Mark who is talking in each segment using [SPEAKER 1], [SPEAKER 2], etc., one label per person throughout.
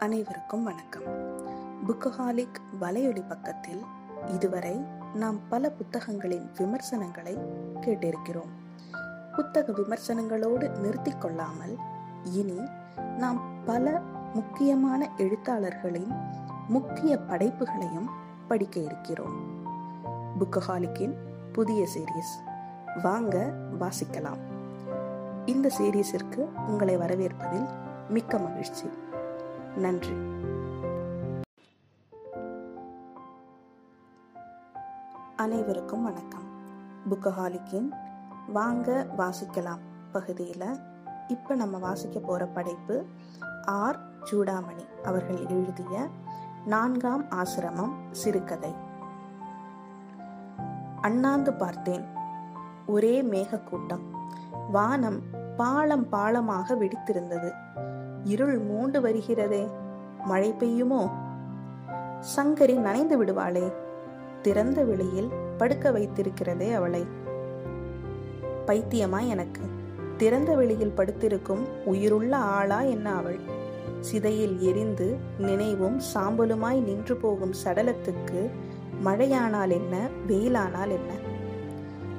[SPEAKER 1] அனைவருக்கும் வணக்கம். புக்கஹாலிக் வலையொலி பக்கத்தில் இதுவரை நாம் பல புத்தகங்களின் விமர்சனங்களை கேட்டிருக்கிறோம். புத்தக விமர்சனங்களோடு நிறுத்திக் கொள்ளாமல் இனி நாம் பல முக்கியமான எழுத்தாளர்களின் முக்கிய படைப்புகளையும் படிக்க இருக்கிறோம். புக்கஹாலிக்கின் புதிய சீரீஸ் வாங்க வாசிக்கலாம். இந்த சீரீஸிற்கு உங்களை வரவேற்பதில் மிக்க மகிழ்ச்சி. நன்றி. அனைவருக்கும் வணக்கம். புக்கஹாலிக்கின் வாங்க வாசிக்கலாம் பகுதியில் இப்போ நம்ம வாசிக்க போகிற படைப்பு ஆர். சூடாமணி அவர்கள் எழுதிய நான்காம் ஆசிரமம் சிறுகதை. அண்ணாந்து பார்த்தேன். ஒரே மேகக்கூட்டம். வானம் பாலம் பாலமாக வெடித்திருந்தது. இருள் மூண்டு வருகிறதே. மழை பெய்யுமோ? சங்கரி நனைந்து விடுவாளே. திறந்த வெளியில் படுக்க வைத்திருக்கிறதே அவளை. பைத்தியமா எனக்கு? திறந்த வெளியில் படுத்திருக்கும் உயிருள்ள ஆளா என்ன அவள்? சிதையில் எரிந்து நினைவும் சாம்பலுமாய் நின்று போகும் சடலத்துக்கு மழையானால் என்ன வெயிலானால் என்ன?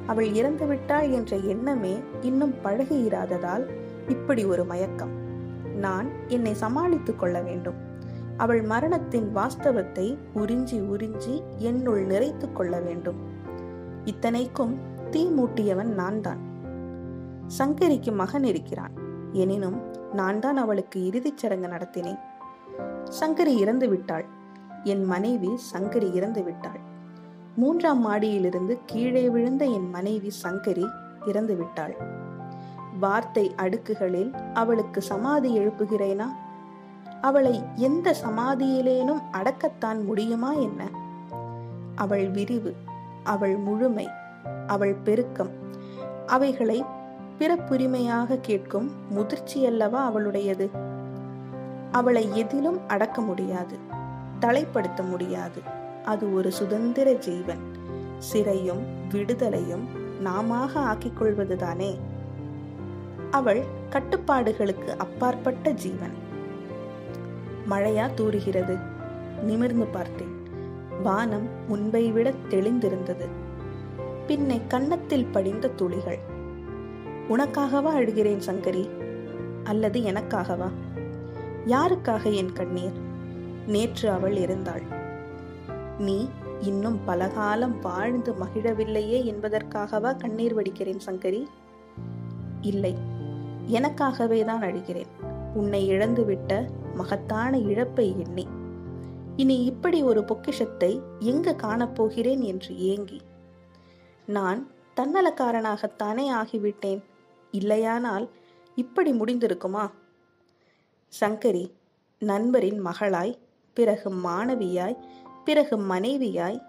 [SPEAKER 1] அவள் இறந்துவிட்டாள் என்ற எண்ணமே இன்னும் பழகியிராததால் இப்படி ஒரு மயக்கம். நான் என்னை சமாளித்துக் கொள்ள வேண்டும். அவள் மரணத்தின் வாஸ்தவத்தை உறிஞ்சி உறிஞ்சி என்னுள் நிறைத்துக் கொள்ள வேண்டும். இத்தனைக்கும் தீ மூட்டியவன் நான் தான் சங்கரிக்கு மகன் இருக்கிறான். எனினும் நான் தான் அவளுக்கு இறுதிச் சடங்கு நடத்தினேன். சங்கரி இறந்து விட்டாள். என் மனைவி சங்கரி இறந்து விட்டாள். மூன்றாம் மாடியிலிருந்து கீழே விழுந்த என் மனைவி சங்கரி இறந்து விட்டாள். வார்த்தை அடுக்குகளில் அவளுக்கு சமாதி எழுப்புகிறேனா? அவளை எந்த சமாதியிலேனும் அடக்கத்தான் முடியுமா என்ன? அவள் விரிவு அவள் முழுமை அவள் பெருக்கம் அவைகளை பிறப்புரிமையாக கேட்கும் முதிர்ச்சியல்லவா அவளுடையது? அவளை எதிலும் அடக்க முடியாது தலைப்படுத்த முடியாது. அது ஒரு சுதந்திர ஜீவன். சிறையும் விடுதலையும் நாமாக ஆக்கிக் கொள்வதுதானே? அவள் கட்டுப்பாடுகளுக்கு அப்பாற்பட்ட ஜீவன். மழையா தூறுகிறது நிமிர்ந்து பார்த்தேன். வானம் முன்பை விட தெளிந்திருந்தது. பின்னை கன்னத்தில் படிந்த துளிகள். உனக்காகவா அழுகிறேன் சங்கரி? அல்லது எனக்காகவா? யாருக்காக என் கண்ணீர்? நேற்று அவள் இருந்தாள். நீ இன்னும் பலகாலம் வாழ்ந்து மகிழவில்லையே என்பதற்காகவா கண்ணீர் வடிக்கிறேன் சங்கரி? இல்லை. எனக்காகவே தான் அழுகிறேன். உன்னை இழந்துவிட்ட மகத்தான இழப்பை எண்ணி. இனி இப்படி ஒரு பொக்கிஷத்தை எங்கு காணப்போகிறேன் என்று ஏங்கி. நான் தன்னலக்காரனாகத்தானே ஆகிவிட்டேன். இல்லையானால் இப்படி முடிந்திருக்குமா? சங்கரி நண்பரின் மகளாய் பிறகு மாணவியாய் பிறகு மனைவியாய்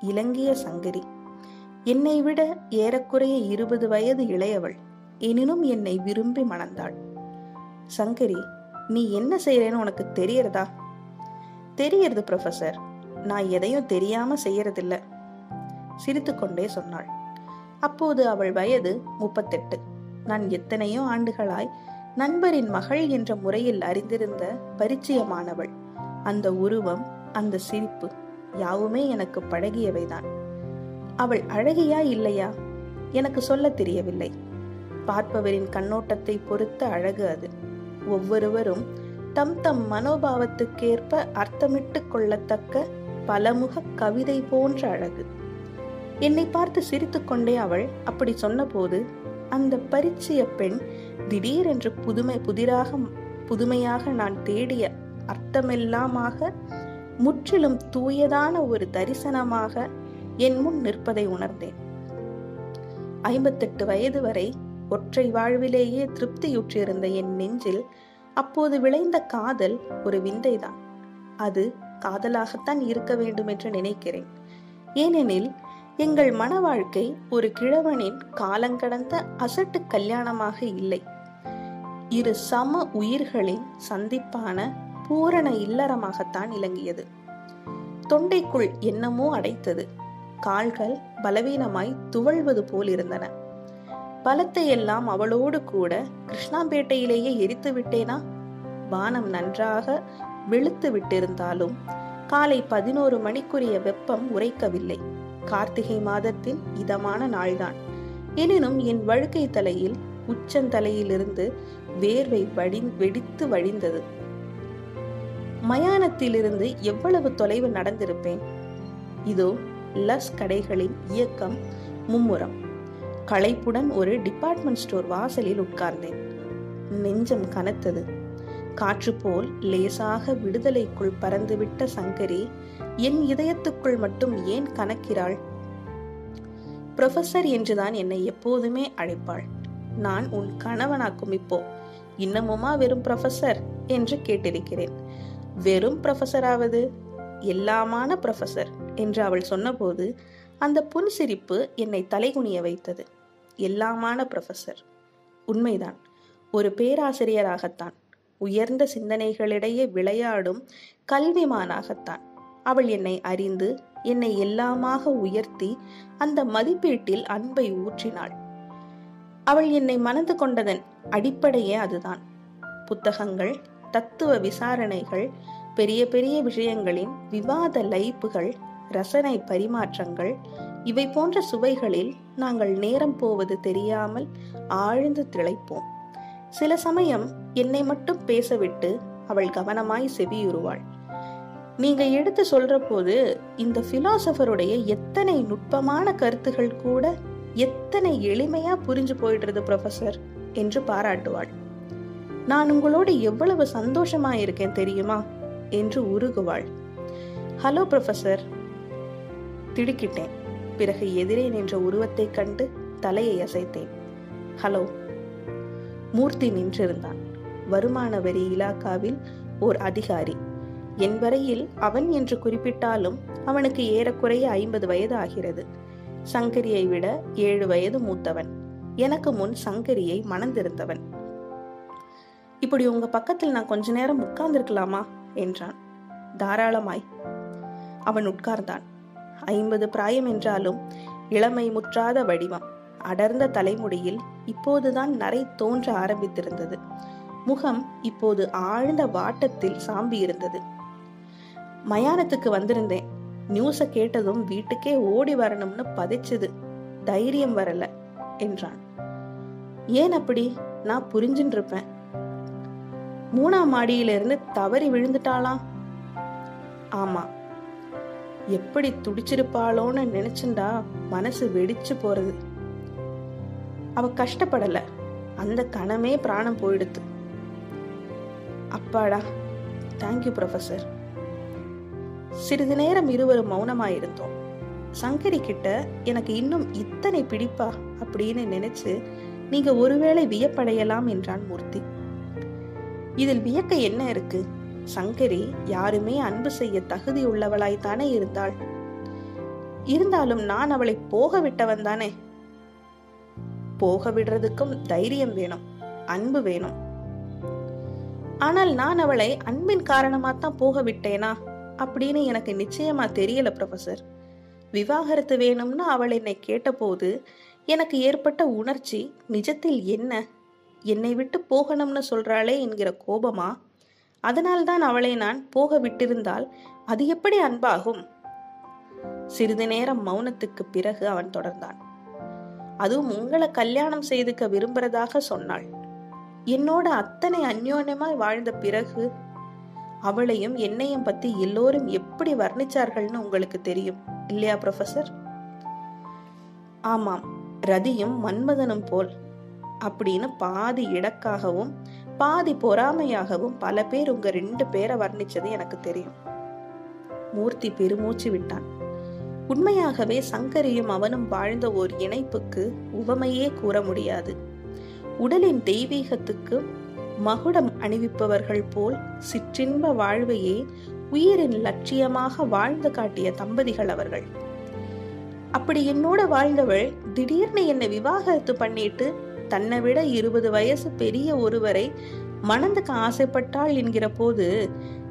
[SPEAKER 1] இலங்கிய சங்கரி. என்னை விட ஏறக்குறைய இருபது வயது இளையவள். எனினும் என்னை விரும்பி மணந்தாள். சங்கரி நீ என்ன செய்யறேன்னு உனக்கு தெரியறதா தெரியறது ப்ரொஃபசர் நான் எதையும் தெரியாம செய்யறதில்ல. சிரித்துக்கொண்டே சொன்னாள். அப்போது அவள் வயது முப்பத்தெட்டு. நான் எத்தனையோ ஆண்டுகளாய் நண்பரின் மகள் என்ற முறையில் அறிந்திருந்த பரிச்சயமானவள். அந்த உருவம் அந்த சிரிப்பு யாவுமே எனக்கு பழகியவைதான். அவள் அழகியா இல்லையா? எனக்கு சொல்ல தெரியவில்லை. பார்ப்பவரின் கண்ணோட்டத்தை பொறுத்த அழகு அது. ஒவ்வொருவரும் தம் தம் மனோபாவத்துக்கேற்ப அர்த்தமிட்டு கொள்ளத்தக்க பலமுக கவிதை போன்ற அழகு. என்னை பார்த்து சிரித்துக்கொண்டே அவள் அப்படி சொன்னபோது அந்த பரிச்சய பெண் திடீரென்று புதுமை புதிராக புதுமையாக நான் தேடிய அர்த்தமெல்லாமாக முற்றிலும் தூயதான ஒரு தரிசனமாக என் முன் நிற்பதை உணர்ந்தேன். ஐம்பத்தெட்டு வயது வரை ஒற்றை வாழ்விலேயே திருப்தியுற்றிருந்த என் நெஞ்சில் அப்போது விளைந்த காதல் ஒரு விந்தைதான். அது காதலாகத்தான் இருக்க வேண்டும் என்று நினைக்கிறேன். ஏனெனில் எங்கள் மன வாழ்க்கை ஒரு கிழவனின் காலங்கடந்த அசட்டு கல்யாணமாக இல்லை. இரு சம உயிர்களின் சந்திப்பான பூரண இல்லறமாகத்தான் இலங்கியது தொண்டைக்குள் என்னமோ அடைத்தது. கால்கள் பலவீனமாய் துவழ்வது போல் இருந்தன பலத்தை எல்லாம் அவளோடு கூட கிருஷ்ணாம்பேட்டையிலேயே எரித்து விட்டேனா? வானம் நன்றாக வெளுத்து விட்டிருந்தாலும் காலை பதினோரு மணிக்குரிய வெப்பம் உரைக்கவில்லை. கார்த்திகை மாதத்தின் இதமான நாள்தான். எனினும் என் வழுக்கை தலையில் உச்சந்தலையிலிருந்து வேர்வை வடி வெடித்து வழிந்தது. மயானத்திலிருந்து எவ்வளவு தொலைவு நடந்திருப்பேன்? இதோ லஸ் கடைகளின் இயக்கம் மும்முரம். களைப்புடன் ஒரு டிபார்ட்மெண்ட் ஸ்டோர் வாசலில் உட்கார்ந்தேன். நெஞ்சம் கனத்தது. காற்று போல் லேசாக விடுதலைக்குள் பறந்துவிட்ட சங்கரி என் இதயத்துக்குள் மட்டும் ஏன் கணக்கிறாள் ப்ரொஃபசர் என்றுதான் என்னை எப்போதுமே அழைப்பாள். நான் உன் கணவனாக்கும் இப்போ. இன்னமுமா வெறும் ப்ரொஃபசர் என்று கேட்டிருக்கிறேன். வெறும் ப்ரொஃபசராவது எல்லாமான ப்ரொஃபசர் என்று அவள் சொன்னபோது அந்த புன்சிரிப்பு என்னை தலைகுனிய வைத்தது. எல்லாமான ப்ரொஃபசர் உண்மைதான். ஒரு பேராசிரியராகத்தான். உயர்ந்த சிந்தனைகளிடையே விளையாடும் கல்விமானாகத்தான். அவள் என்னை அறிந்து என்னை எல்லாமாக உயர்த்தி அந்த மதிப்பீட்டில் அன்பை ஊற்றினாள். அவள் என்னை மணந்து கொண்டதன் அடிப்படையே அதுதான். புத்தகங்கள் தத்துவ விசாரணைகள் பெரிய பெரிய விஷயங்களின் விவாத லைப்புகள் ரசனை பரிமாற்றங்கள் இவை போன்ற சுவைகளில் நாங்கள் நேரம் போவது தெரியாமல் ஆழ்ந்து திளைப்போம். சில சமயம் என்னை மட்டும் பேசவிட்டு அவள் கவனமாய் செவியுறுவாள். நீங்க எடுத்து சொல்ற போது இந்த பிலாசபருடைய எத்தனை நுட்பமான கருத்துகள் கூட எத்தனை எளிமையா புரிஞ்சு போயிடுறது ப்ரொஃபசர் என்று பாராட்டுவாள். நான் உங்களோடு எவ்வளவு சந்தோஷமா இருக்கேன் தெரியுமா? என்று உருகுவாள். Hello professor திடுக்கிட்டேன். பிறகு எதிரே நின்ற உருவத்தைக் கண்டு தலையை அசைத்தேன். ஹலோ. மூர்த்தி நின்றிருந்தான். வருமான வரி இலாக்காவில் ஓர் அதிகாரி. என் வரையில் அவன் என்று குறிப்பிட்டாலும் அவனுக்கு ஏறக்குறைய ஐம்பது வயது ஆகிறது. சங்கரியை விட ஏழு வயது மூத்தவன். எனக்கு முன் சங்கரியை மணந்திருந்தவன். இப்படி உங்க பக்கத்தில் நான் கொஞ்ச நேரம் உட்கார்ந்திருக்கலாமா? என்றான். தாராளமாய். அவன் உட்கார்ந்தான். ஐம்பது பிராயம் என்றாலும் இளமை முற்றாத வடிவம். அடர்ந்த தலைமுடியில் இப்போதுதான் நரை தோன்ற ஆரம்பித்திருந்தது. முகம் இப்போது ஆழ்ந்த வாட்டத்தில் சாம்பி இருந்தது. மயானத்துக்கு வந்திருந்தேன். நியூஸ கேட்டதும் வீட்டுக்கே ஓடி வரணும்னு பதைச்சது. தைரியம் வரல என்றான். ஏன் அப்படி? நான் புரிஞ்சுட்டு இருப்பேன் மூணாம் மாடியிலிருந்து தவறி விழுந்துட்டாளாம்? ஆமா எப்படி துடிச்சிருப்பாளோன்னு நினைச்சுண்டா மனசு வெடிச்சு போறது. அவ கஷ்டப்படல. அந்த கணமே பிராணம் போயிடுத்து. அப்பாடா தேங்க்யூ ப்ரொஃபசர் சிறிது நேரம் இருவரும் மௌனமாயிருந்தோம். சங்கரி கிட்ட எனக்கு இன்னும் இத்தனை பிடிப்பா அப்படின்னு நினைச்சு நீங்க ஒருவேளை வியப்படையலாம் என்றான் மூர்த்தி. இதில் வியக்க என்ன இருக்கு? சங்கரி யாருமே அன்பு செய்ய தகுதி உள்ளவளாய்த்தானே இருந்தாள்? இருந்தாலும் நான் அவளை போக விட்டவன் தானே? போக விடுறதுக்கும் தைரியம் வேணும் அன்பு வேணும். ஆனால் நான் அவளை அன்பின் காரணமா தான் போக விட்டேனா? அப்படின்னு எனக்கு நிச்சயமா தெரியல ப்ரொஃபசர் விவாகரத்து வேணும்னு அவள் என்னை கேட்டபோது எனக்கு ஏற்பட்ட உணர்ச்சி நிஜத்தில் என்ன? என்னை விட்டு போகணும்னு சொல்றாளே என்கிற கோபமா அதனால்தான் அவளை நான் போக விட்டிருந்தால் அது எப்படி அன்பாகும்? சிறிது நேரம் மௌனத்துக்கு பிறகு அவன் தொடர்ந்தான். அதுவும் உங்களை கல்யாணம் செய்துக்க விரும்புறதாக சொன்னாள். என்னோட அத்தனை அந்யோன்யமாய் வாழ்ந்த பிறகு அவளையும் என்னையும் பத்தி எல்லோரும் எப்படி வர்ணிச்சார்கள்னு உங்களுக்கு தெரியும் இல்லையா ப்ரொஃபசர் ஆமாம் ரதியும் மன்மதனும் போல் அப்படின்னு பாதி இடக்காகவும் பாதி பொறாமையாகவும் பல பேர் உங்க ரெண்டு பேரை வர்ணிச்சது எனக்கு தெரியும். மூர்த்தி பெருமூச்சு விட்டான். உண்மையாகவே சங்கரியும் அவனும் வாழ்ந்த ஓர் இணைப்புக்கு உவமையே கூற முடியாது. உடலின் தெய்வீகத்துக்கு மகுடம் அணிவிப்பவர்கள் போல் சிற்றின்ப வாழ்வையே உயிரின் லட்சியமாக வாழ்ந்து காட்டிய தம்பதிகள் அவர்கள். அப்படி என்னோட வாழ்ந்தவள் திடீர்னு என்னை விவாகரத்து பண்ணிட்டு தன்னை விட இருபது வயசு பெரிய ஒருவரை மணந்துக்க ஆசைப்பட்டாள் என்கிற போது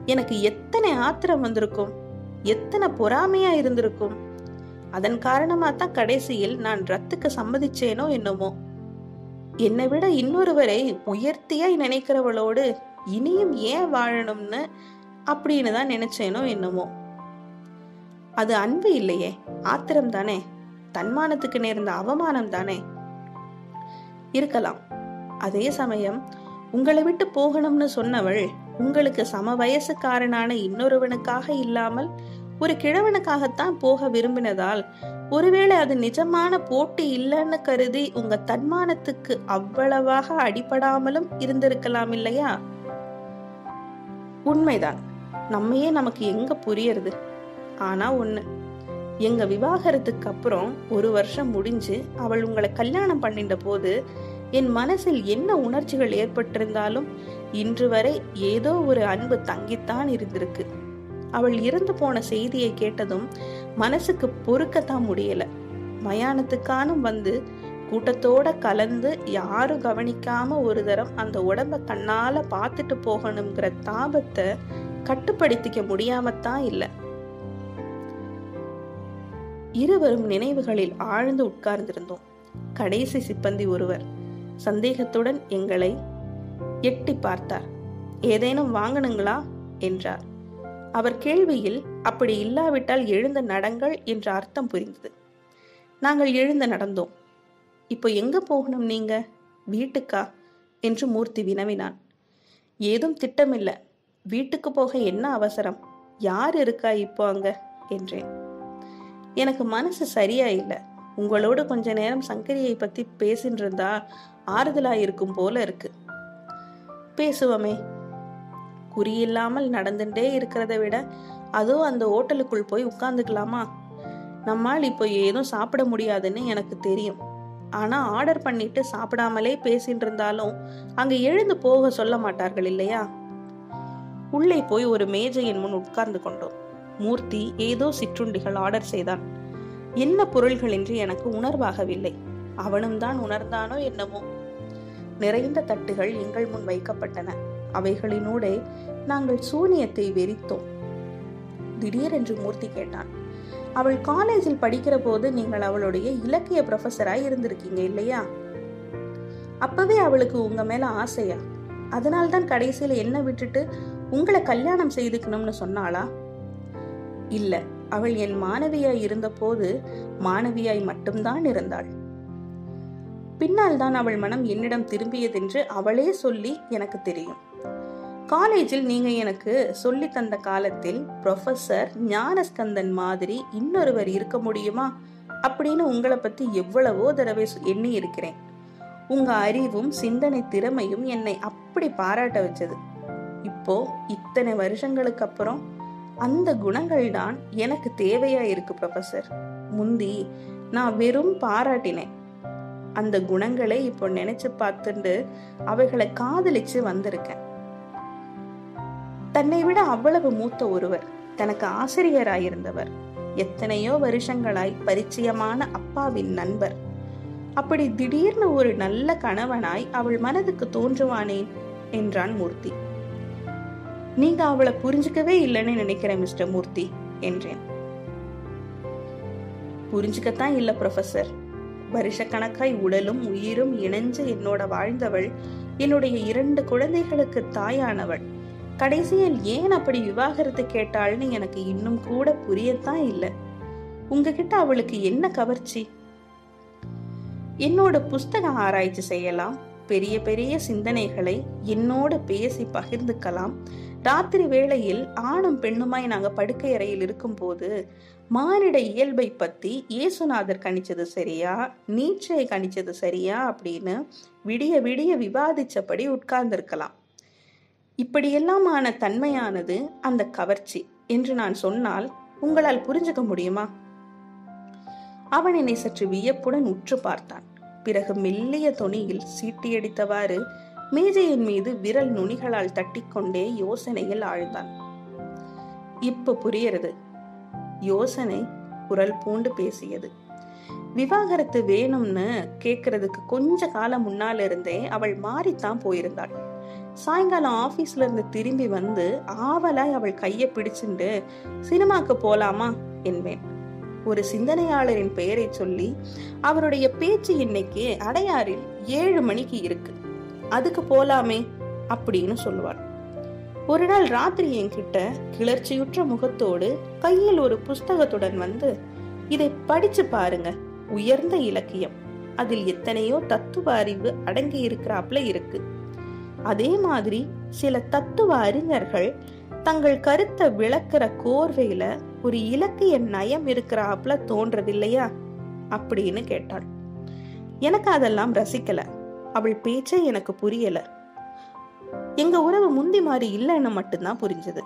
[SPEAKER 1] எனக்கு எத்தனை ஆத்திரம் வந்திருக்கும் எத்தனை பொறாமையா இருந்திருக்கும். அதன் காரணமா தான் கடைசியில் நான் ரத்துக்கு சம்மதிச்சேனோ என்னமோ. என்னை விட இன்னொருவரை உயர்த்தியாய் நினைக்கிறவளோடு இனியும் ஏன் வாழணும்னு அப்படின்னு தான் நினைச்சேனோ என்னமோ. அது அன்பு இல்லையே ஆத்திரம் தானே தன்மானத்துக்கு நேர்ந்த அவமானம் தானே. இருக்கலாம். அதே சமயம் உங்களை விட்டு போகணும்னு சொன்னவள் உங்களுக்கு சம வயசுக்காரனான இன்னொருவனுக்காக இல்லாமல் ஒரு கிழவனுக்காகத்தான் போக விரும்பினதால் ஒருவேளை அது நிஜமான போட்டி இல்லைன்னு கருதி உங்க தன்மானத்துக்கு அவ்வளவாக அடிபடாமலும் இருந்திருக்கலாம் இல்லையா? உண்மைதான். நம்மையே நமக்கு எங்க புரியறது? ஆனா ஒண்ணு எங்க விவாகரத்துக்கு அப்புறம் ஒரு வருஷம் முடிஞ்சு அவள் உங்களை கல்யாணம் பண்ணிட்ட போது என் மனசில் என்ன உணர்ச்சிகள் ஏற்பட்டிருந்தாலும் இன்று வரை ஏதோ ஒரு அன்பு தங்கித்தான் இருந்திருக்கு. அவள் இறந்து போன செய்தியை கேட்டதும் மனசுக்கு பொறுக்கத்தான் முடியல. மயானத்துக்கானும் வந்து கூட்டத்தோட கலந்து யாரும் கவனிக்காம ஒரு தரம் அந்த உடம்ப கண்ணால பார்த்துட்டு போகணுங்கிற தாபத்தை கட்டுப்படுத்திக்க முடியாமத்தான் இல்லை. இருவரும் நினைவுகளில் ஆழ்ந்து உட்கார்ந்திருந்தோம். கடைசி சிப்பந்தி ஒருவர் சந்தேகத்துடன் எங்களை எட்டி பார்த்தார். ஏதேனும் வாங்கணுங்களா? என்றார். அவர் கேள்வியில் அப்படி இல்லாவிட்டால் எழுந்த நடங்கள் என்ற அர்த்தம் புரிந்தது. நாங்கள் எழுந்து நடந்தோம். இப்போ எங்க போகணும் நீங்க? வீட்டுக்கா? என்று மூர்த்தி வினவினான். ஏதும் திட்டமில்லை. வீட்டுக்கு போக என்ன அவசரம்? யார் இருக்கா இப்போ அங்க? என்றேன். எனக்கு மனசு சரியா இல்லை உங்களோட கொஞ்ச நேரம் சங்கரியை பத்தி பேசின்னு இருந்தா ஆறுதலா இருக்கும் போல இருக்கு. பேசுவோமே. குறியில்லாமல் நடந்துட்டே இருக்கிறத விட அதுவும் அந்த ஹோட்டலுக்குள் போய் உட்காந்துக்கலாமா நம்மால் இப்போ ஏதும் சாப்பிட முடியாதுன்னு எனக்கு தெரியும். ஆனா ஆர்டர் பண்ணிட்டு சாப்பிடாமலே பேசிட்டு இருந்தாலும் அங்க எழுந்து போக சொல்ல மாட்டார்கள் இல்லையா? உள்ளே போய் ஒரு மேஜையின் முன் உட்கார்ந்து கொண்டோம். மூர்த்தி ஏதோ சிற்றுண்டிகள் ஆர்டர் செய்தான். என்ன பொருள்கள் என்று எனக்கு உணர்வாகவில்லை. அவனும் தான் உணர்ந்தானோ என்னமோ. நிறைந்த தட்டுகள் எங்கள் முன் வைக்கப்பட்டன. அவைகளினூடே நாங்கள் சூனியத்தை வெறித்தோம். திடீரென்று மூர்த்தி கேட்டான் அவள் காலேஜில் படிக்கிற போது நீங்கள் அவளுடைய இலக்கிய ப்ரொஃபஸராய் இருந்திருக்கீங்க இல்லையா? அப்பவே அவளுக்கு உங்க மேல ஆசையா? அதனால்தான் கடைசியில என்ன விட்டுட்டு உங்களை கல்யாணம் செய்துக்கணும்னு சொன்னாளா? இல்ல. அவள் என் மாணவியாய் இருந்தபோது மாணவியாய் மட்டும்தான் இருந்தாள். பின்னால் தான் அவள் மனம் என்னிடம் திரும்பியதென்று அவளே சொல்லி எனக்கு தெரியும். காலேஜில் நீங்க எனக்கு சொல்லி தந்த காலத்தில் ப்ரொஃபசர் ஞானஸ்கந்தன் மாதிரி இன்னொருவர் இருக்க முடியுமா? அப்படின்னு உங்களை பத்தி எவ்வளவோ தடவை எண்ணி இருக்கிறேன் உங்க அறிவும் சிந்தனை திறமையும் என்னை அப்படி பாராட்ட வச்சது. இப்போ இத்தனை வருஷங்களுக்கு அப்புறம் அந்த குணங்கள் தான் எனக்கு தேவையா இருக்கு ப்ரொஃபசர் முந்தி நான் வெறும் பாராட்டினேன். அந்த குணங்களை இப்போ நினைச்சு பார்த்துட்டு அவைகளை காதலிச்சு வந்திருக்கேன். தன்னை விட அவ்வளவு மூத்த ஒருவர் தனக்கு ஆசிரியராயிருந்தவர் எத்தனையோ வருஷங்களாய் பரிச்சயமான அப்பாவின் நண்பர். அப்படி திடீர்னு ஒரு நல்ல கணவனாய் அவள் மனதுக்கு தோன்றுவானேன் என்றான் மூர்த்தி. நீங்க அவளை புரிஞ்சுக்கவே இல்லைன்னு நினைக்கிறேன் மிஸ்டர் மூர்த்தி என்றேன். புரிஞ்சுக்கத்தான் இல்ல ப்ரொஃபசர் வருஷக்கணக்காய் உடலும் உயிரும் இணைஞ்சு என்னோட வாழ்ந்தவள் என்னுடைய இரண்டு குழந்தைகளுக்கு தாயானவள். கடைசியில் ஏன் அப்படி விவாகரத்து கேட்டாள்னு எனக்கு இன்னும் கூட புரியத்தான் இல்லை. உங்ககிட்ட அவளுக்கு என்ன கவர்ச்சி? என்னோட புஸ்தக ஆராய்ச்சி செய்யலாம். பெரிய பெரிய சிந்தனைகளை என்னோடு பேசி பகிர்ந்துக்கலாம். ராத்திரி வேளையில் ஆணும் பெண்ணுமாய் நாங்கள் படுக்கை அறையில் இருக்கும்போது மானிட இயல்பை பத்தி இயேசுநாதர் கணிச்சது சரியா? நீச்சை கணிச்சது சரியா? அப்படின்னு விடிய விடிய விவாதிச்சபடி உட்கார்ந்திருக்கலாம். இப்படியெல்லாமான தன்மையானது அந்த கவர்ச்சி என்று நான் சொன்னால் உங்களால் புரிஞ்சுக்க முடியுமா? அவன் என்னை சற்று வியப்புடன் உற்று பார்த்தான். பிறகு மெல்லிய தொனியில் சீட்டியடித்தவாறு மேஜையின் மீது விரல் நுனிகளால் தட்டிக்கொண்டே யோசனையில் ஆழ்ந்தான். இப்ப புரியறது யோசனை குரல் பூண்டு பேசியது. விவாகரத்து வேணும்னு கேக்குறதுக்கு கொஞ்ச காலம் முன்னால இருந்தே அவள் மாறித்தான் போயிருந்தாள். சாயங்காலம் ஆபீஸ்ல இருந்து திரும்பி வந்து ஆவலாய் அவள் கைய பிடிச்சுண்டு சினிமாக்கு போலாமா? என்பேன். ஒரு சிந்தனையாளரின் பெயரை சொல்லி அவருடைய பேச்சு இன்னைக்கு அடையாறில் ஏழு மணிக்கு இருக்கு. அதுக்கு போலாமே அப்படின்னு சொல்லுவார். ஒரு நாள் ராத்திரி என்கிட்ட கிளர்ச்சியுற்ற முகத்தோடு கையில் ஒரு புஸ்தகத்துடன் வந்து இதை படிச்சு பாருங்க உயர்ந்த இலக்கியம். அதில் எத்தனையோ தத்துவ அறிவு அடங்கி இருக்கிறாப்ல இருக்கு. அதே மாதிரி சில தத்துவ அறிஞர்கள் தங்கள் கருத்தை விளக்குற கோர்வையில ஒரு இலக்கு என் நயம் இருக்கிறாப்ல தோன்றதில்லையா? அப்படின்னு கேட்டாள். எனக்கு அதெல்லாம் ரசிக்கல. அவள் பேச்சே எனக்கு புரியல. எங்க உறவு முந்தி மாதிரி இல்லைன்னு மட்டும்தான் புரிஞ்சது.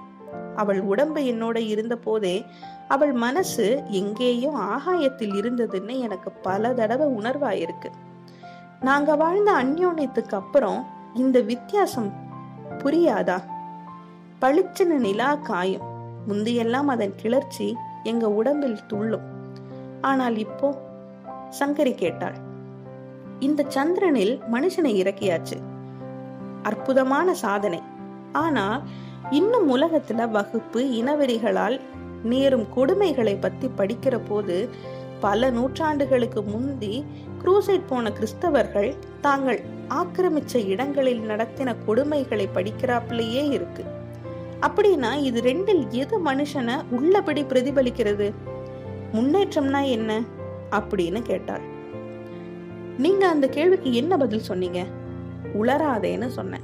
[SPEAKER 1] அவள் உடம்பு என்னோட இருந்த போதே அவள் மனசு எங்கேயோ ஆகாயத்தில் இருந்ததுன்னு எனக்கு பல தடவை உணர்வாயிருக்கு. நாங்க வாழ்ந்த அந்யோன்யத்துக்கு அப்புறம் இந்த வித்தியாசம் புரியாதா? பளிச்சுன்னு நிலா காயும். முந்தியெல்லாம் அதன் கிளர்ச்சி எங்க உடம்பில் துள்ளும். ஆனால் இப்போ சங்கரி கேட்டாள் இந்த சந்திரனில் மனுஷனை இறக்கியாச்சு. அற்புதமான சாதனை. ஆனா இன்னும் உலகத்துல வகுப்பு இனவெறிகளால் நேரும் கொடுமைகளை பத்தி படிக்கிற போது பல நூற்றாண்டுகளுக்கு முந்தி குரூசைட் போன கிறிஸ்தவர்கள் தாங்கள் ஆக்கிரமிச்ச இடங்களில் நடத்தின கொடுமைகளை படிக்கிறாப்பிலேயே இருக்கு. அப்படின்னா இது ரெண்டில் எது மனுஷனை உள்ளபடி பிரதிபலிக்கிறது? முன்னேற்றம்னா என்ன? அப்படின்னு கேட்டாள். நீங்க அந்த கேள்விக்கு என்ன பதில் சொன்னீங்க? உளராதேன்னு சொன்னேன்.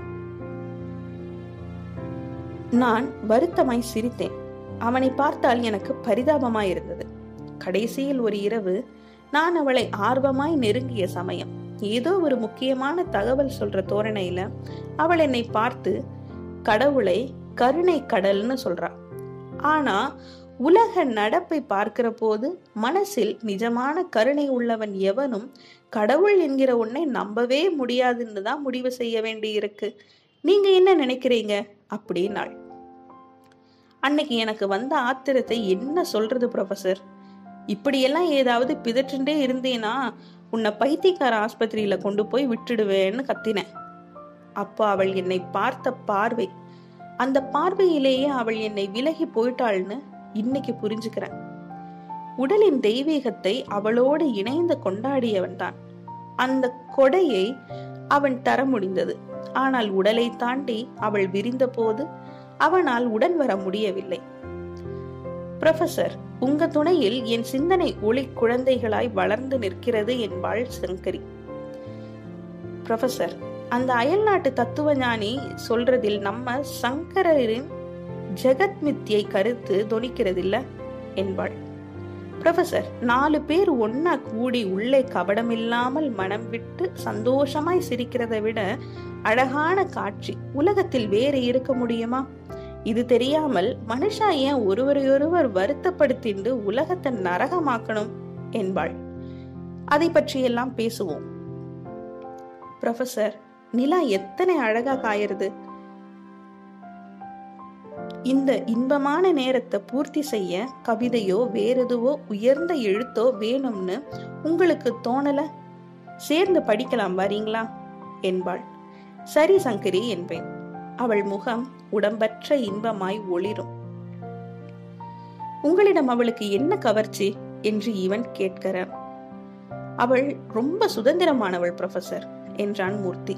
[SPEAKER 1] நான் வருத்தமாய் சிரித்தேன். அவனை பார்த்தால் எனக்கு பரிதாபமாய் இருந்தது. கடைசியில் ஒரு இரவு நான் அவளை ஆர்வமாய் நெருங்கிய சமயம். ஏதோ ஒரு முக்கியமான தகவல் சொல்ற தோரணையில அவள் என்னை பார்த்து கடவுளை கருணை கடல்னு சொல்றா. ஆனா உலக நடப்பை பார்க்கிற போது மனசில் நிஜமான கருணை உள்ளவன் எவனும் கடவுள் என்கிற ஒன்னை நம்பவே முடியாதுன்னு தான் முடிவு செய்ய வேண்டி இருக்கு நீங்க என்ன நினைக்கிறீங்க? அப்படின்னாள். அன்னைக்கு எனக்கு வந்த ஆத்திரத்தை என்ன சொல்றது ப்ரொஃபசர் இப்படியெல்லாம் ஏதாவது பிதற்றுண்டே இருந்தேனா உன்னை பைத்தியக்கார ஆஸ்பத்திரியில கொண்டு போய் விட்டுடுவேன்னு கத்தினேன். அப்போ அவள் என்னை பார்த்த பார்வை அந்த பார்வையிலேயே அவள் என்னை விலகி போயிட்டாள்னு இன்னைக்கு புரிஞ்சுக்கிறேன். உடலின் தெய்வீகத்தை அவளோடு இணைந்து கொண்டாடியவன் தான் அந்த கொடையை அவன் தர முடிந்தது. ஆனால் உடலை தாண்டி அவள் விரிந்த போது அவனால் உடன் வர முடியவில்லை. ப்ரொஃபசர் உங்க துணையில் என் சிந்தனை ஒளி குழந்தைகளாய் வளர்ந்து நிற்கிறது என்பாள் சங்கரி. ப்ரொஃபசர் அந்த அயல்நாட்டு தத்துவ ஞானி சொல்றதில் நம்ம சங்கரரின் ஜெகத் மித்தியை கருத்து தொனிக்கிறதில்ல என்பாள். ப்ரொஃபசர் நாலு பேர் ஒன்னா கூடி உள்ளே கபடமில்லாமல் மனம் விட்டு சந்தோஷமாய் சிரிக்கிறதை விட அழகான காட்சி உலகத்தில் வேறு இருக்க முடியுமா? இது தெரியாமல் மனுஷா ஏன் ஒருவரையொருவர் வருத்தப்படுத்திண்டு உலகத்தை நரகமாக்கணும் என்பாள். அதை பற்றியெல்லாம் பேசுவோம். ப்ரொஃபசர் நிலா எத்தனை அழகா காயிருது இந்த இன்பமான நேரத்தை பூர்த்தி செய்ய கவிதையோ வேறெதுவோ உயர்ந்த எழுத்தோ வேணும்னு உங்களுக்கு தோணல? சேர்ந்து படிக்கலாம் வரீங்களா? என்பாள். சரி சங்கரி என்பேன். அவள் முகம் உடம்பற்ற இன்பமாய் ஒளிரும். உங்களிடம் அவளுக்கு என்ன கவர்ச்சி? என்று இவன் கேட்கிற. அவள் ரொம்ப சுதந்திரமானவள் ப்ரொஃபசர் என்றான் மூர்த்தி.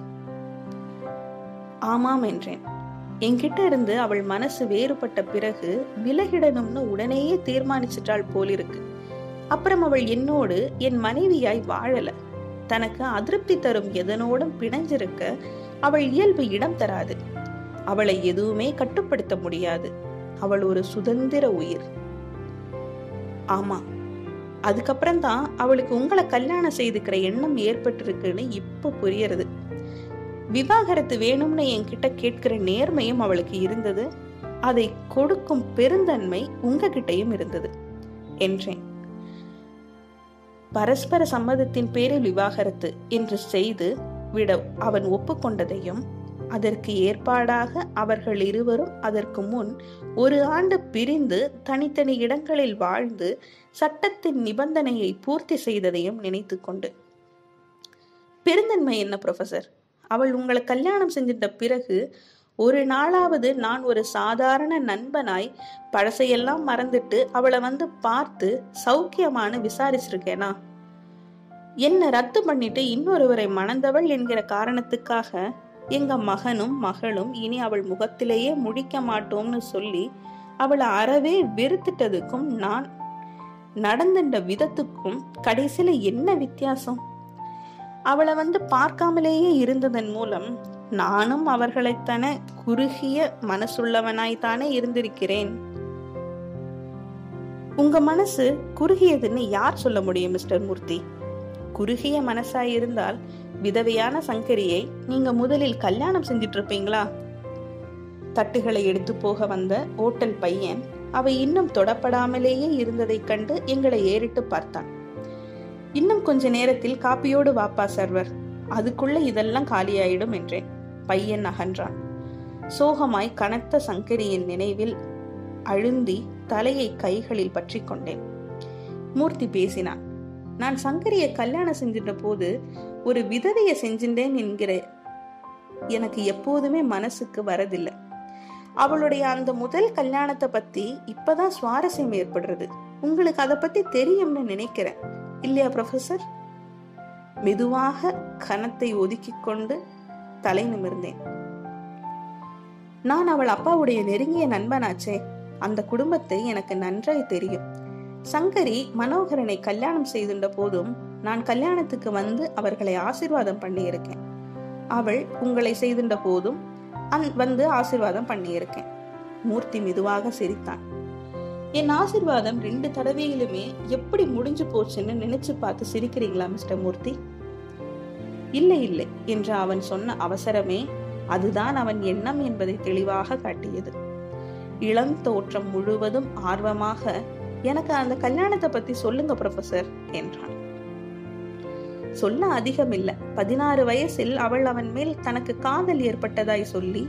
[SPEAKER 1] ஆமாம் என்றேன். என்கிட்ட இருந்து அவள் மனசு வேறுபட்ட பிறகு விலகிடணும்னு உடனேயே தீர்மானிச்சிட்டாள் போலிருக்கு. அப்புறம் அவள் என்னோடு என் மனைவியாய் வாழல. தனக்கு அதிருப்தி தரும் எதனோடும் பிணைஞ்சிருக்க அவள் இயல்பு இடம் தராது. அவளை எதுவுமே கட்டுப்படுத்த முடியாது. அவள் ஒரு சுதந்திர உயிர். ஆமா அதுக்கப்புறம் தான் அவளுக்கு உங்களை கல்யாணம் செய்துக்கிற எண்ணம் ஏற்பட்டிருக்குன்னு இப்ப புரியறது. விவாகரத்து வேணும்னு என்கிட்ட கேட்கிற நேர்மையும் அவளுக்கு இருந்தது. அதை கொடுக்கும் பெருந்தன்மை உங்ககிட்டயும் இருந்தது என்றேன். பரஸ்பர சம்மதத்தின் பேரில் விவாகரத்து என்று செய்து விட அவன் ஒப்புக்கொண்டதையும் அதற்கு ஏற்பாடாக அவர்கள் இருவரும் அதற்கு முன் ஒரு ஆண்டு பிரிந்து தனித்தனி இடங்களில் வாழ்ந்து சட்டத்தின் நிபந்தனையை பூர்த்தி செய்ததையும் நினைத்து கொண்டு பெருந்தன்மை என்ன ப்ரொஃபசர் அவள் உங்களை கல்யாணம் செஞ்சிட்ட பிறகு ஒரு நாளாவது நான் ஒரு சாதாரண நண்பனாய் பழசையெல்லாம் மறந்துட்டு அவளை வந்து பார்த்து சௌக்கியமானு விசாரிச்சிருக்கேனா? என்னை ரத்து பண்ணிட்டு இன்னொருவரை மணந்தவள் என்கிற காரணத்துக்காக எங்க மகனும் மகளும் இனி அவள் முகத்திலேயே முழிக்க மாட்டோம்னு சொல்லி அவளை அறவே வெறுத்துட்டதுக்கும் நான் நடந்துட்ட விதத்துக்கும் கடைசியில என்ன வித்தியாசம்? அவளை வந்து பார்க்காமலேயே இருந்ததன் மூலம் நானும் அவர்களைத்தன குறுகிய மனசுள்ளவனாய்த்தானே இருந்திருக்கிறேன். உங்க மனசு குறுகியதுன்னு யார் சொல்ல முடியும் மிஸ்டர் மூர்த்தி? குறுகிய மனசாய் இருந்தால் விதவையான சங்கரியை நீங்க முதலில் கல்யாணம் செஞ்சிட்டு இருப்பீங்களா தட்டுகளை எடுத்து போக வந்த ஓட்டல் பையன் அவை இன்னும் தொடப்படாமலேயே இருந்ததைக் கண்டு எங்களை ஏறிட்டு பார்த்தான். இன்னும் கொஞ்ச நேரத்தில் காப்பியோடு வாப்பா சர்வர். அதுக்குள்ள இதெல்லாம் காலியாயிடும் என்றேன். பையன் அகன்றான். சோகமாய் கனத்த சங்கரியின் நினைவில் அழுந்தி தலையை கைகளில் பற்றி கொண்டேன். மூர்த்தி பேசினான். நான் சங்கரியை கல்யாணம் செஞ்சின்ற போது ஒரு விதவையை செஞ்சின்றேன் என்கிற எனக்கு எப்போதுமே மனசுக்கு வரதில்லை. அவளுடைய அந்த முதல் கல்யாணத்தை பத்தி இப்பதான் சுவாரஸ்யம் ஏற்படுறது. உங்களுக்கு அதை பத்தி தெரியும்னு நினைக்கிறேன். இல்லையா ப்ரொஃபசர் மெதுவாக கனத்தை ஒதுக்கி கொண்டு தலை நிமிர்ந்தேன். நான் அவள் அப்பாவுடைய நெருங்கிய நண்பனாச்சே. அந்த குடும்பத்தை எனக்கு நன்றாய் தெரியும். சங்கரி மனோகரனை கல்யாணம் செய்துள்ள போதும் நான் கல்யாணத்துக்கு வந்து அவர்களை ஆசிர்வாதம் பண்ணியிருக்கேன். அவள் உங்களை செய்துள்ள போதும் அந் வந்து ஆசிர்வாதம் பண்ணியிருக்கேன். மூர்த்தி மெதுவாக சிரித்தான். என் ஆசிர்வாதம் ரெண்டு தடவையிலுமே எப்படி முடிஞ்சு போச்சுன்னு நினைச்சு பார்த்து சிரிக்கிறீங்களா மிஸ்டர் மூர்த்தி? இல்லை இல்லை என்று அவன் சொன்ன அவசரமே அதுதான் அவன் எண்ணம் என்பதை தெளிவாக காட்டியது. இளம் தோற்றம் முழுவதும் ஆர்வமாக எனக்கு அந்த கல்யாணத்தை பத்தி சொல்லுங்க ப்ரொஃபசர் என்றான். சொல்ல அதிகம் இல்லை பதினாறு வயசில் அவள் அவன் மேல் தனக்கு காதல் ஏற்பட்டதாய் சொல்லி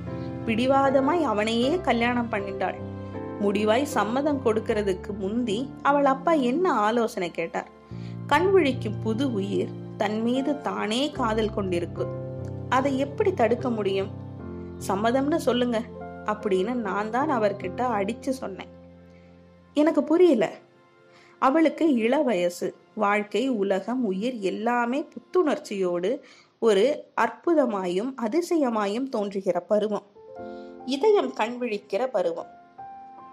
[SPEAKER 1] பிடிவாதமாய் அவனையே கல்யாணம் பண்ணிட்டாள். முடிவாய் சம்மதம் கொடுக்கிறதுக்கு முந்தி அவள் அப்பா என்ன ஆலோசனை கேட்டார்? கண் விழிக்கும் புது உயிர் தன் மீது தானே காதல் கொண்டிருக்கு. அதை எப்படி தடுக்க முடியும்? சம்மதம்னு சொல்லுங்க அப்படின்னு நான் தான் அவர்கிட்ட அடிச்சு சொன்னேன். எனக்கு புரியல. அவளுக்கு இள வயசு வாழ்க்கை உலகம் உயிர் எல்லாமே புத்துணர்ச்சியோடு ஒரு அற்புதமாயும் அதிசயமாயும் தோன்றுகிற பருவம். இதயம் கண்விழிக்கிற பருவம்.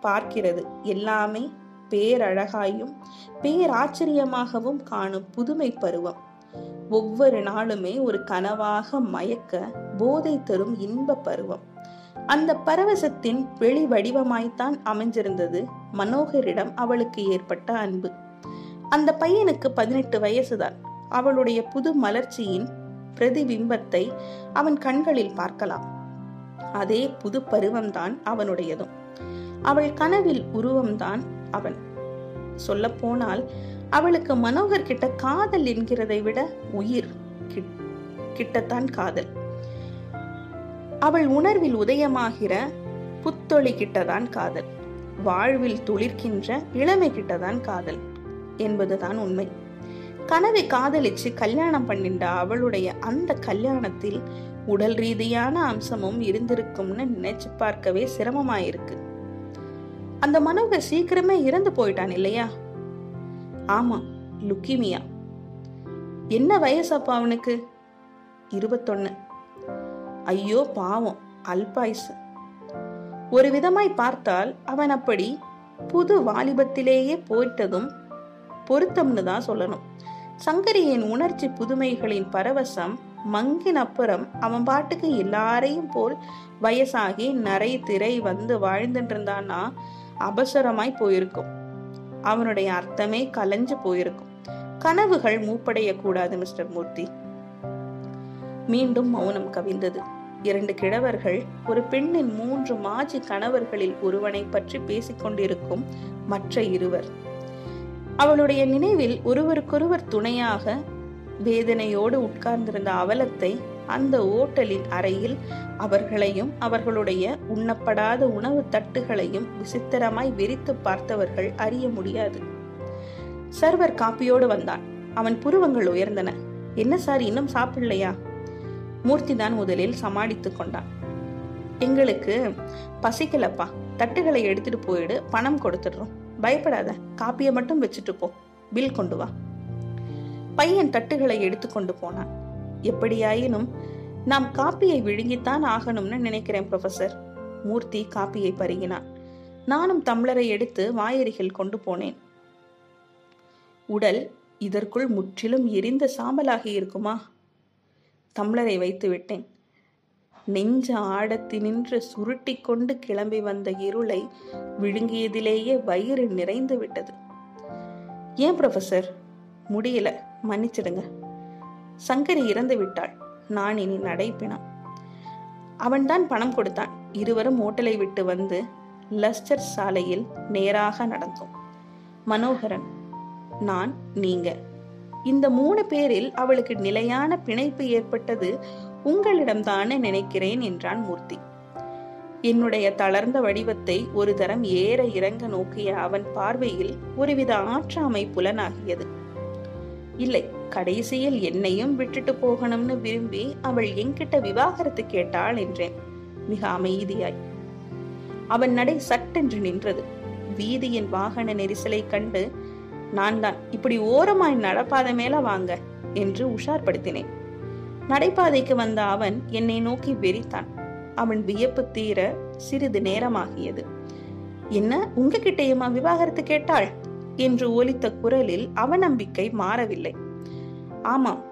[SPEAKER 1] பார்க்கிறது. எல்லாமே பேரழகாயும் பேராச்சரியமாகவும் காணும் புதுமை பருவம். ஒவ்வொரு நாளுமே ஒரு கனவாக மயக்க போதை தரும் இன்ப பருவம். அந்த பரவசத்தின் வெளி வடிவமாய்த்தான் அமைஞ்சிருந்தது மனோகரிடம் அவளுக்கு ஏற்பட்ட அன்பு. அந்த பையனுக்கு பதினெட்டு வயசுதான். அவளுடைய புது மலர்ச்சியின் பிரதிபிம்பத்தை அவன் கண்களில் பார்க்கலாம். அதே புது பருவம்தான் அவனுடையதும். அவள் கனவில் உருவம்தான் அவன். சொல்ல போனால் அவளுக்கு மனோகர் கிட்ட காதல் என்கிறதை விட உயிர் கிட்டத்தான் காதல். அவள் உணர்வில் உதயமாகிற புத்தொளி கிட்டதான் காதல். வாழ்வில் துளிர்க்கின்ற இளமை கிட்டதான் காதல் என்பதுதான் உண்மை. கனவை காதலிச்சு கல்யாணம் பண்ணின்ற அவளுடைய அந்த கல்யாணத்தில் உடல் ரீதியான அம்சமும் இருந்திருக்கும்னு நினைச்சு பார்க்கவே சிரமமாயிருக்கு. அந்த மனோகர் சீக்கிரமே இறந்து போயிட்டான் இல்லையா? ஆமா லுக்கிமியா. என்ன வயசப்பா அவனுக்கு? இருபத்தொன்னு. ஐயோ பாவம் அல்பாயுசு. ஒரு விதமாய் பார்த்தால் அவன் அப்படி புது வாலிபத்திலேயே போயிட்டதும் பொருத்தம்னு தான் சொல்லணும். சங்கரியின் உணர்ச்சி புதுமைகளின் பரவசம் மங்கின் அப்புறம் அவன் பாட்டுக்கு எல்லாரையும் போல் வயசாகி நரை திரை வந்து வாழ்ந்துட்டு இருந்தான்னா அபசரமாய் போயிருக்கும். அவனுடைய அர்த்தமே கலைஞ்சு போயிருக்கும். கனவுகள் மூப்படைய கூடாது மிஸ்டர் மூர்த்தி. மீண்டும் மௌனம் கவிழ்ந்தது இரண்டு கிழவர்கள் ஒரு பெண்ணின் மூன்று மாஜி கணவர்களில் ஒருவனை பற்றி பேசிக்கொண்டிருக்கும் மற்ற இருவர். அவளுடைய நினைவில் ஒருவருக்கொருவர் துணையாக வேதனையோடு உட்கார்ந்திருந்த அவலத்தை அந்த ஓட்டலின் அறையில் அவர்களையும் அவர்களுடைய உண்ணப்படாத உணவு தட்டுகளையும் விசித்திரமாய் விரித்து பார்த்தவர்கள் அறிய முடியாது. சர்வர் காப்பியோடு வந்தான். அவன் புருவங்கள் உயர்ந்தன. என்ன சார் இன்னும் சாப்பிடலையா? மூர்த்தி தான் முதலில் சமாளித்து கொண்டான். எங்களுக்கு பசிக்கலப்பா. தட்டுகளை எடுத்துட்டு போயிடு. பணம் கொடுத்துடுறோம். பயப்படாத. காப்பியை மட்டும் வச்சுட்டு போ. பில் கொண்டு வா. பையன் தட்டுகளை எடுத்து கொண்டு போனான். எப்படியாயினும் நாம் காப்பியை விழுங்கித்தான் ஆகணும்னு நினைக்கிறேன் ப்ரொஃபசர் மூர்த்தி காப்பியை பருகினான். நானும் தம்ளரை எடுத்து வாயருகில் கொண்டு போனேன். உடல் இதற்குள் முற்றிலும் எரிந்த சாம்பலாகி இருக்குமா? தம்ளரை வைத்து விட்டேன். நெஞ்ச ஆடத்தி நின்று சுருட்டி கொண்டு கிளம்பி வந்த இருளை விழுங்கியதிலேயே வயிறு நிறைந்து விட்டது. ஏன் ப்ரொஃபசர் முடியல. மன்னிச்சிடுங்க. சங்கரி இறந்து விட்டாள். நான் இனி நடைப்பினம் அவன்தான் பணம் கொடுத்தான். இருவரும் ஓட்டலை விட்டு வந்து லஸ்டர் சாலையில் நேராக நடந்தோம். மனோகரன் நான் நீங்க இந்த மூணு பேரில் அவளுக்கு நிலையான பிணைப்பு ஏற்பட்டது உங்களிடம்தானே நினைக்கிறேன் என்றான் மூர்த்தி. என்னுடைய தளர்ந்த வடிவத்தை ஒரு தரம் ஏற இறங்க நோக்கிய அவன் பார்வையில் ஒருவித ஆற்றாமை புலனாகியது. இல்லை கடைசியில் என்னையும் விட்டுட்டு போகணும்னு விரும்பி அவள் என்கிட்ட விவாகரத்து கேட்டாள் என்றேன். மிக அமைதியாய். அவன் நடை சட்டென்று நின்றது. வீதியின் வாகன நெரிசலை கண்டு நான் தான் இப்படி ஓரமாய் நடப்பாத மேல வாங்க என்று உஷார்படுத்தினேன். நடைபாதைக்கு வந்த அவன் என்னை நோக்கி வெறித்தான். அவன் வியப்பு தீர சிறிது நேரமாகியது. என்ன உங்ககிட்டயுமா விவாகரத்து கேட்டாள்? என்று ஒலித்த குரலில் அவநம்பிக்கை மாறவில்லை. ஆமாம்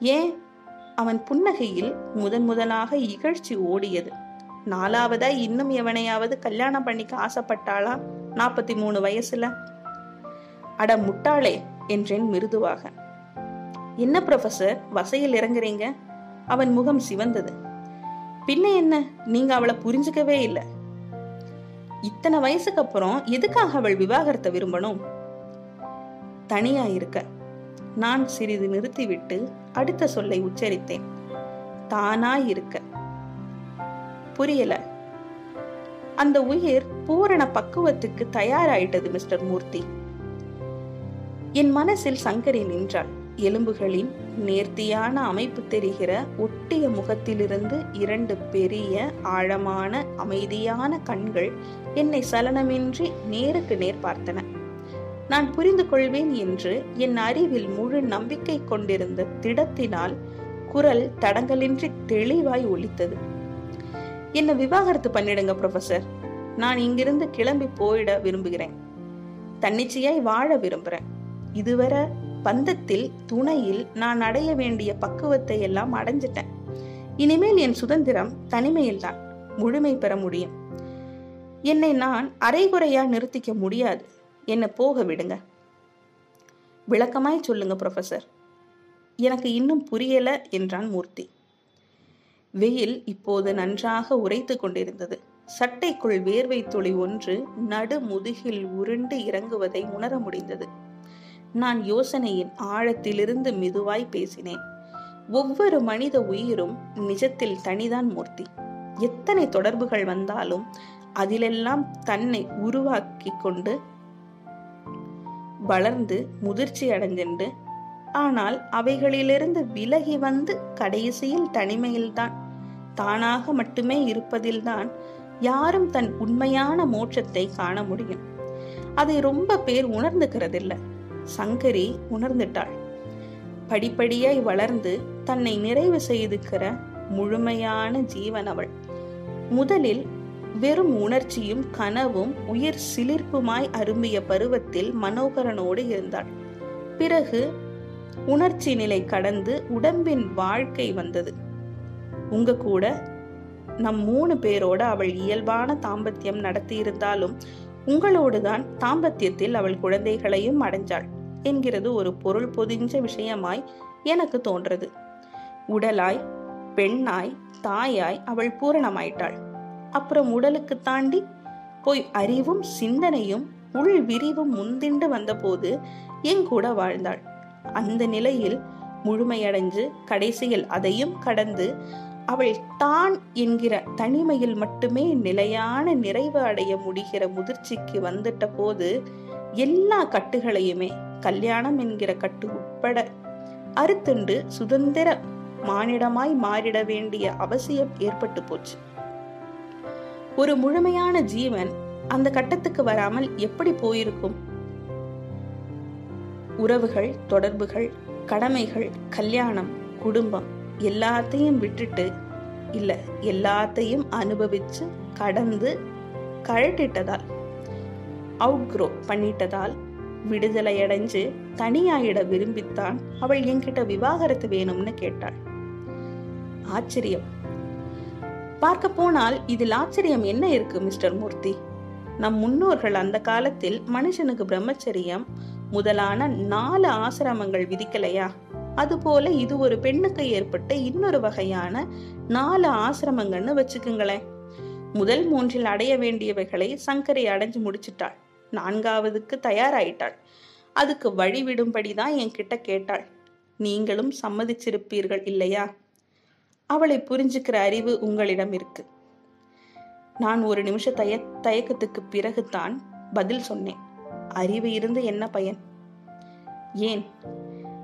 [SPEAKER 1] ஏன்? அவன் புன்னகையில் முதன் முதலாக இகழ்ச்சி ஓடியது. நாலாவதா இன்னும் எவனையாவது கல்யாணம் பண்ணிக்க ஆசைப்பட்டாளா? நாற்பத்தி மூணு வயசுல. அட முட்டாளே என்றேன் மிருதுவாக. என்ன ப்ரொஃபசர் வசையில் இறங்குறீங்க? அவன் முகம் சிவந்தது. பின்ன என்ன? நீங்க அவளை புரிஞ்சுக்கவே இல்லை. இத்தனை வயசுக்கு அப்புறம் எதுக்காக அவள் விவாகரத்தை விரும்பணும்? தனியா இருக்க. நான் சிறிது நிறுத்திவிட்டு அடுத்த சொல்லை உச்சரித்தேன். தானா இருக்க. புரியல. அந்த உயிர் பூரண பக்குவத்துக்கு தயாராயிட்டது மிஸ்டர் மூர்த்தி. என் மனசில் சங்கரி நின்றாள். எலும்புகளின் நேர்த்தியான அமைப்பு தெரிகிற ஒட்டிய முகத்திலிருந்து இரண்டு பெரிய ஆழமான அமைதியான கண்கள் என்னை சலனமின்றி நேருக்கு நேர் பார்த்தன. நான் புரிந்து கொள்வேன் என்று என் அறிவில் முழு நம்பிக்கை கொண்டிருந்த திடத்தினால் குரல் தடங்கலின்றி தெளிவாய் ஒலித்தது. என்ன விவாகரத்து பண்ணிடுங்க ப்ரொஃபசர் நான் இங்கிருந்து கிளம்பி போயிட விரும்புகிறேன். தன்னிச்சையாய் வாழ விரும்புறேன். இதுவரை பந்தத்தில் துணையில் நான் அடைய வேண்டிய பக்குவத்தை எல்லாம் அடைஞ்சிட்டேன். இனிமேல் என் சுதந்திரம் தனிமையில்தான் முழுமை பெற முடியும். என்னை நான் அரைகுறையா நிறுத்திக்க முடியாது. என்னை போக விடுங்க. விளக்கமாய் சொல்லுங்க ப்ரொஃபசர் எனக்கு இன்னும் புரியல என்றான் மூர்த்தி. வெயில் இப்போது நன்றாக உரைத்து கொண்டிருந்தது. சட்டைக்குள் வேர்வை துளி ஒன்று நடு முதுகில் உருண்டு இறங்குவதை உணர முடிந்தது. நான் யோசனையின் ஆழத்திலிருந்து மெதுவாய் பேசினேன். ஒவ்வொரு மனித உயிரும் நிஜத்தில் தனிதான் மூர்த்தி. எத்தனை தொடர்புகள் வந்தாலும் அதிலெல்லாம் தன்னை உருவாக்கி கொண்டு வளர்ந்து முதிர்ச்சி அடைஞ்சென்று ஆனால் அவைகளிலிருந்து விலகி வந்து கடைசியில் தனிமையில்தான் தானாக மட்டுமே இருப்பதில்தான் யாரும் தன் உண்மையான மோட்சத்தை காண முடியும். அதை ரொம்ப பேர் உணர்ந்துக்கிறதில்ல சங்கரி உணர்ந்துட்டாள். படிப்படியாய் வளர்ந்து தன்னை நிறைவு செய்துக்கிற முழுமையான ஜீவன் அவள். முதலில் வெறும் உணர்ச்சியும் கனவும் உயிர் சிலிர்ப்புமாய் அரும்பிய பருவத்தில் மனோகரனோடு இருந்தாள். பிறகு உணர்ச்சி நிலை கடந்து உடம்பின் வாழ்க்கை வந்தது. உங்க கூட நம் மூணு பேரோட அவள் இயல்பான தாம்பத்தியம் நடத்தியிருந்தாலும் உங்களோடுதான் தாம்பத்தியத்தில் அவள் குழந்தைகளையும் அடைஞ்சாள். என்கிறது ஒரு பொருள் பொதிஞ்ச விஷயமாய் எனக்கு தோன்றது. உடலாய் பெண்ணாய் தாயாய் அவள் பூரணமாயிட்டாள். அப்புறம் உடலுக்கு தாண்டி போய் அறிவும் சிந்தனையும் உள் விரிவும் முந்திண்டு வந்தபோது என் கூட வாழ்ந்தாள். அந்த நிலையில் முழுமையடைஞ்சு கடைசியில் அதையும் கடந்து அவள் தான் என்கிற தனிமையில் மட்டுமே நிலையான நிறைவு அடைய முடிகிற முதிர்ச்சிக்கு வந்துட்ட போது எல்லா கட்டுகளையுமே கல்யாணம் என்கிற கட்டு உட்பட அறுத்துண்டு சுதந்திர மானிடமாய் மாறிட வேண்டிய அவசியம் ஏற்பட்டு போச்சு. ஒரு முழுமையான ஜீவன் அந்த கட்டத்துக்கு வராமல் எப்படி போயிருக்கும்? உறவுகள் தொடர்புகள் கடமைகள் கல்யாணம் குடும்பம் எல்லாத்தையும் விட்டுட்டு இல்ல எல்லாத்தையும் அனுபவிச்சு கடந்து கழட்டிட்டதால் அவுட்க்ரோ பண்ணிட்டதால் விடுதலை அடைஞ்சு தனியாயிட விரும்பித்தான் அவள் என்கிட்ட விவாகரத்து வேணும்னு கேட்டாள். ஆச்சரியம். பார்க்க போனால் இதில் ஆச்சரியம் என்ன இருக்கு மிஸ்டர் மூர்த்தி? நம் முன்னோர்கள் அந்த காலத்தில் மனுஷனுக்கு பிரம்மச்சரியம் முதலான நாலு ஆசிரமங்கள் விதிக்கலையா? அதுபோல இது ஒரு பெண்ணுக்கு ஏற்பட்ட இன்னொரு வகையான நாலு ஆசிரமங்கள்னு வச்சுக்குங்களேன். முதல் மூன்றில் அடைய வேண்டியவைகளை சங்கரை அடைஞ்சு முடிச்சிட்டாள். நான்காவதுக்கு தயாராயிட்டாள். அதுக்கு வழி விடும்படிதான் என்கிட்ட கேட்டாள். நீங்களும் சம்மதிச்சிருப்பீர்கள் இல்லையா? அவளை புரிஞ்சுக்கிற அறிவு உங்களிடம் இருக்கு. நான் ஒரு நிமிஷ தய தயக்கத்துக்கு பிறகுதான் பதில் சொன்னேன். அறிவு இருந்து என்ன பயன்? ஏன்?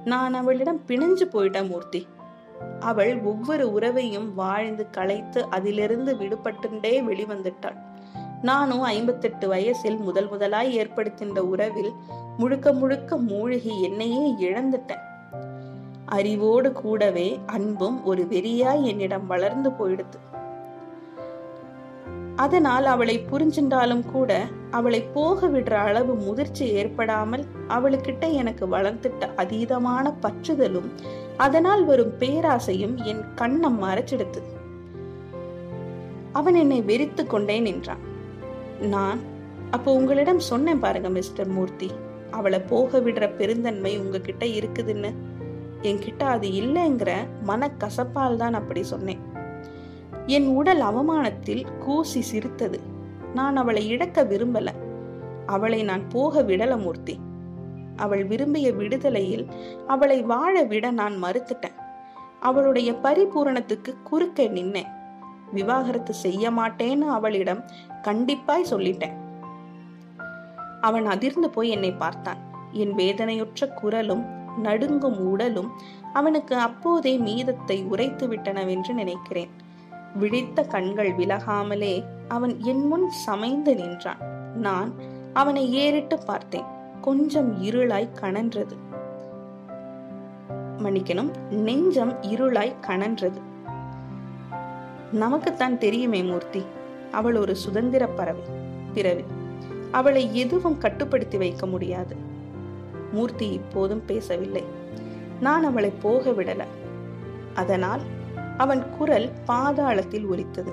[SPEAKER 1] நான் அவளிடம் பிணைஞ்சு போயிட்டேன் மூர்த்தி. அவள் ஒவ்வொரு உறவையும் வாழ்ந்து களைத்து அதிலிருந்து விடுபட்டுண்டே வெளிவந்துட்டாள். நானும் ஐம்பத்தெட்டு வயசில் முதல் முதலாய் ஏற்படுத்தின்ற உறவில் முழுக்க முழுக்க மூழ்கி என்னையே இழந்துட்டேன். அறிவோடு கூடவே அன்பும் ஒரு வெறியாய் என்னிடம் வளர்ந்து போயிடுது அதனால் அவளை புரிஞ்சின்றாலும் கூட அவளை போக விடுற அளவு முதிர்ச்சி ஏற்படாமல் அவளுக்கிட்ட எனக்கு வளர்ந்துட்ட அதீதமான பற்றுதலும் அதனால் வரும் பேராசையும் என் கண்ணம் மறைச்சிடுத்து. அவன் என்னை வெறித்து கொண்டே நின்றான். நான் அப்போ உங்களிடம் சொன்னேன் பாருங்க மிஸ்டர் மூர்த்தி. அவளை போக விடுற பெருந்தன்மை உங்ககிட்ட இருக்குதுன்னு. என்கிட்ட அது இல்லைங்கிற மனக்கசப்பால் தான் அப்படி சொன்னேன். என் உடல் அவமானத்தில் கூசி சிரித்தது. நான் அவளை இழக்க விரும்பல. அவளை நான் போக விடல மூர்த்தி. அவள் விரும்பிய விடுதலையில் அவளை வாழ விட நான் மறுத்துட்டேன். அவளுடைய பரிபூரணத்துக்கு குறுக்க நின்னேன். விவாகரத்து செய்ய மாட்டேன்னு அவளிடம் கண்டிப்பாய் சொல்லிட்டேன். அவன் அதிர்ந்து போய் என்னை பார்த்தான். என் வேதனையுற்ற குரலும் நடுங்கும் உடலும் அவனுக்கு அப்போதே மீதத்தை உரைத்து விட்டனவென்று நினைக்கிறேன். விழித்த கண்கள் விலகாமலே அவன் என் முன் சமைந்து நின்றான். நான் அவனை ஏறிட்டு பார்த்தேன். கொஞ்சம் இருளாய் கணன்றது மன்னிக்கணும் நெஞ்சம் இருளாய் கணன்றது நமக்குத்தான் தெரியுமே மூர்த்தி. அவள் ஒரு சுதந்திர பறவை பிறவி. அவளை எதுவும் கட்டுப்படுத்தி வைக்க முடியாது. மூர்த்தி இப்போதும் பேசவில்லை. நான் அவளை போக விடல. அதனால் அவன் குரல் பாதாளத்தில் ஒலித்தது.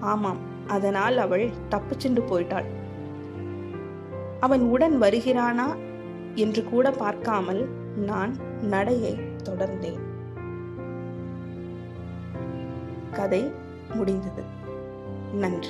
[SPEAKER 1] ஆமாம் அதனால் அவள் தப்பிச்சென்று போயிட்டாள். அவன் உடன் வருகிறானா என்று கூட பார்க்காமல் நான் நடையை தொடர்ந்தேன். கதை முடிந்தது. நன்றி.